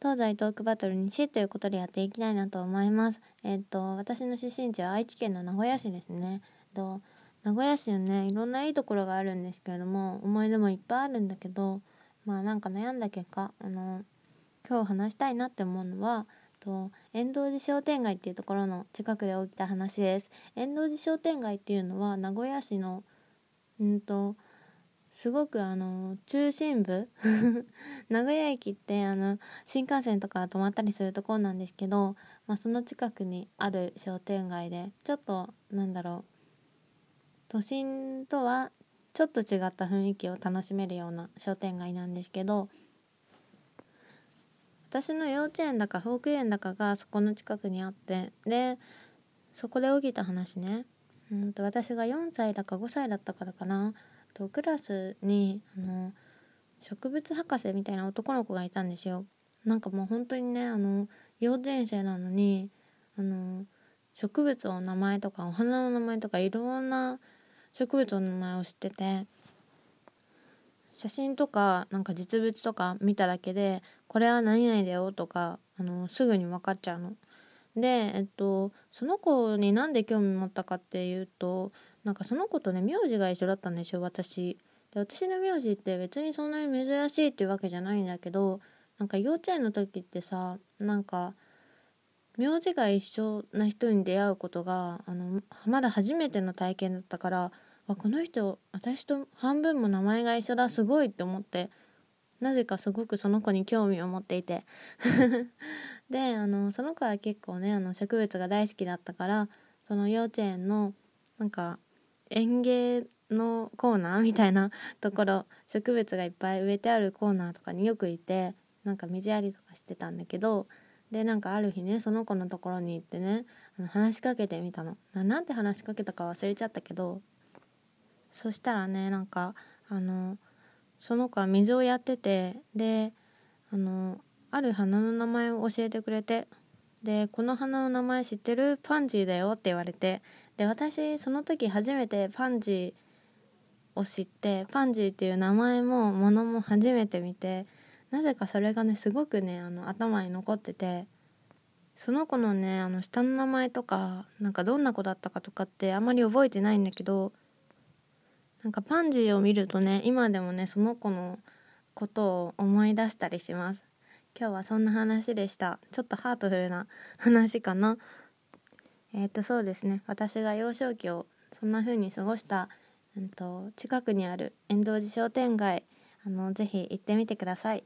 東西トークバトル西ということでやっていきたいなと思います。えっと、私の出身地は愛知県の名古屋市ですね。と名古屋市のね、いろんないいところがあるんですけれども、思い出もいっぱいあるんだけど、まあなんか悩んだ結果、あの、今日話したいなって思うのは、と遠藤寺商店街っていうところの近くで起きた話です。遠藤寺商店街っていうのは名古屋市のうんとすごくあの中心部名古屋駅ってあの新幹線とか止まったりするところなんですけど、まあ、その近くにある商店街でちょっとなんだろう都心とはちょっと違った雰囲気を楽しめるような商店街なんですけど私の幼稚園だか保育園だかがそこの近くにあってでそこで起きた話ね。うんと私が4歳だか5歳だったからかな。とクラスにあの植物博士みたいな男の子がいたんですよなんかもう本当にねあの幼稚園生なのにあの植物の名前とかお花の名前とかいろんな植物の名前を知ってて写真とかなんか実物とか見ただけでこれは何々だよとかあのすぐに分かっちゃうの。で、えっと、その子になんで興味持ったかっていうとなんかその子とね名字が一緒だったんですよ私。で私の名字って別にそんなに珍しいっていうわけじゃないんだけどなんか幼稚園の時ってさなんか名字が一緒な人に出会うことがあのまだ初めての体験だったからあこの人私と半分も名前が一緒だすごいって思ってなぜかすごくその子に興味を持っていて であのその子は結構ねあの植物が大好きだったからその幼稚園のなんか園芸のコーナーみたいなところ植物がいっぱい植えてあるコーナーとかによくいてなんか水やりとかしてたんだけどでなんかある日ねその子のところに行ってねあの話しかけてみたの。なんて話しかけたか忘れちゃったけどそしたらねなんかあのその子は水をやっててであのある花の名前を教えてくれてでこの花の名前知ってる？パンジーだよって言われてで私その時初めてパンジーを知ってパンジーっていう名前もものも初めて見てなぜかそれがねすごくねあの頭に残っててその子のねあの下の名前とかなんかどんな子だったかとかってあんまり覚えてないんだけどなんかパンジーを見るとね今でもねその子のことを思い出したりします。今日はそんな話でした。ちょっとハートフルな話かな。えっ、とそうですね。私が幼少期をそんな風に過ごした、うんと、近くにある遠藤寺商店街あのぜひ行ってみてください。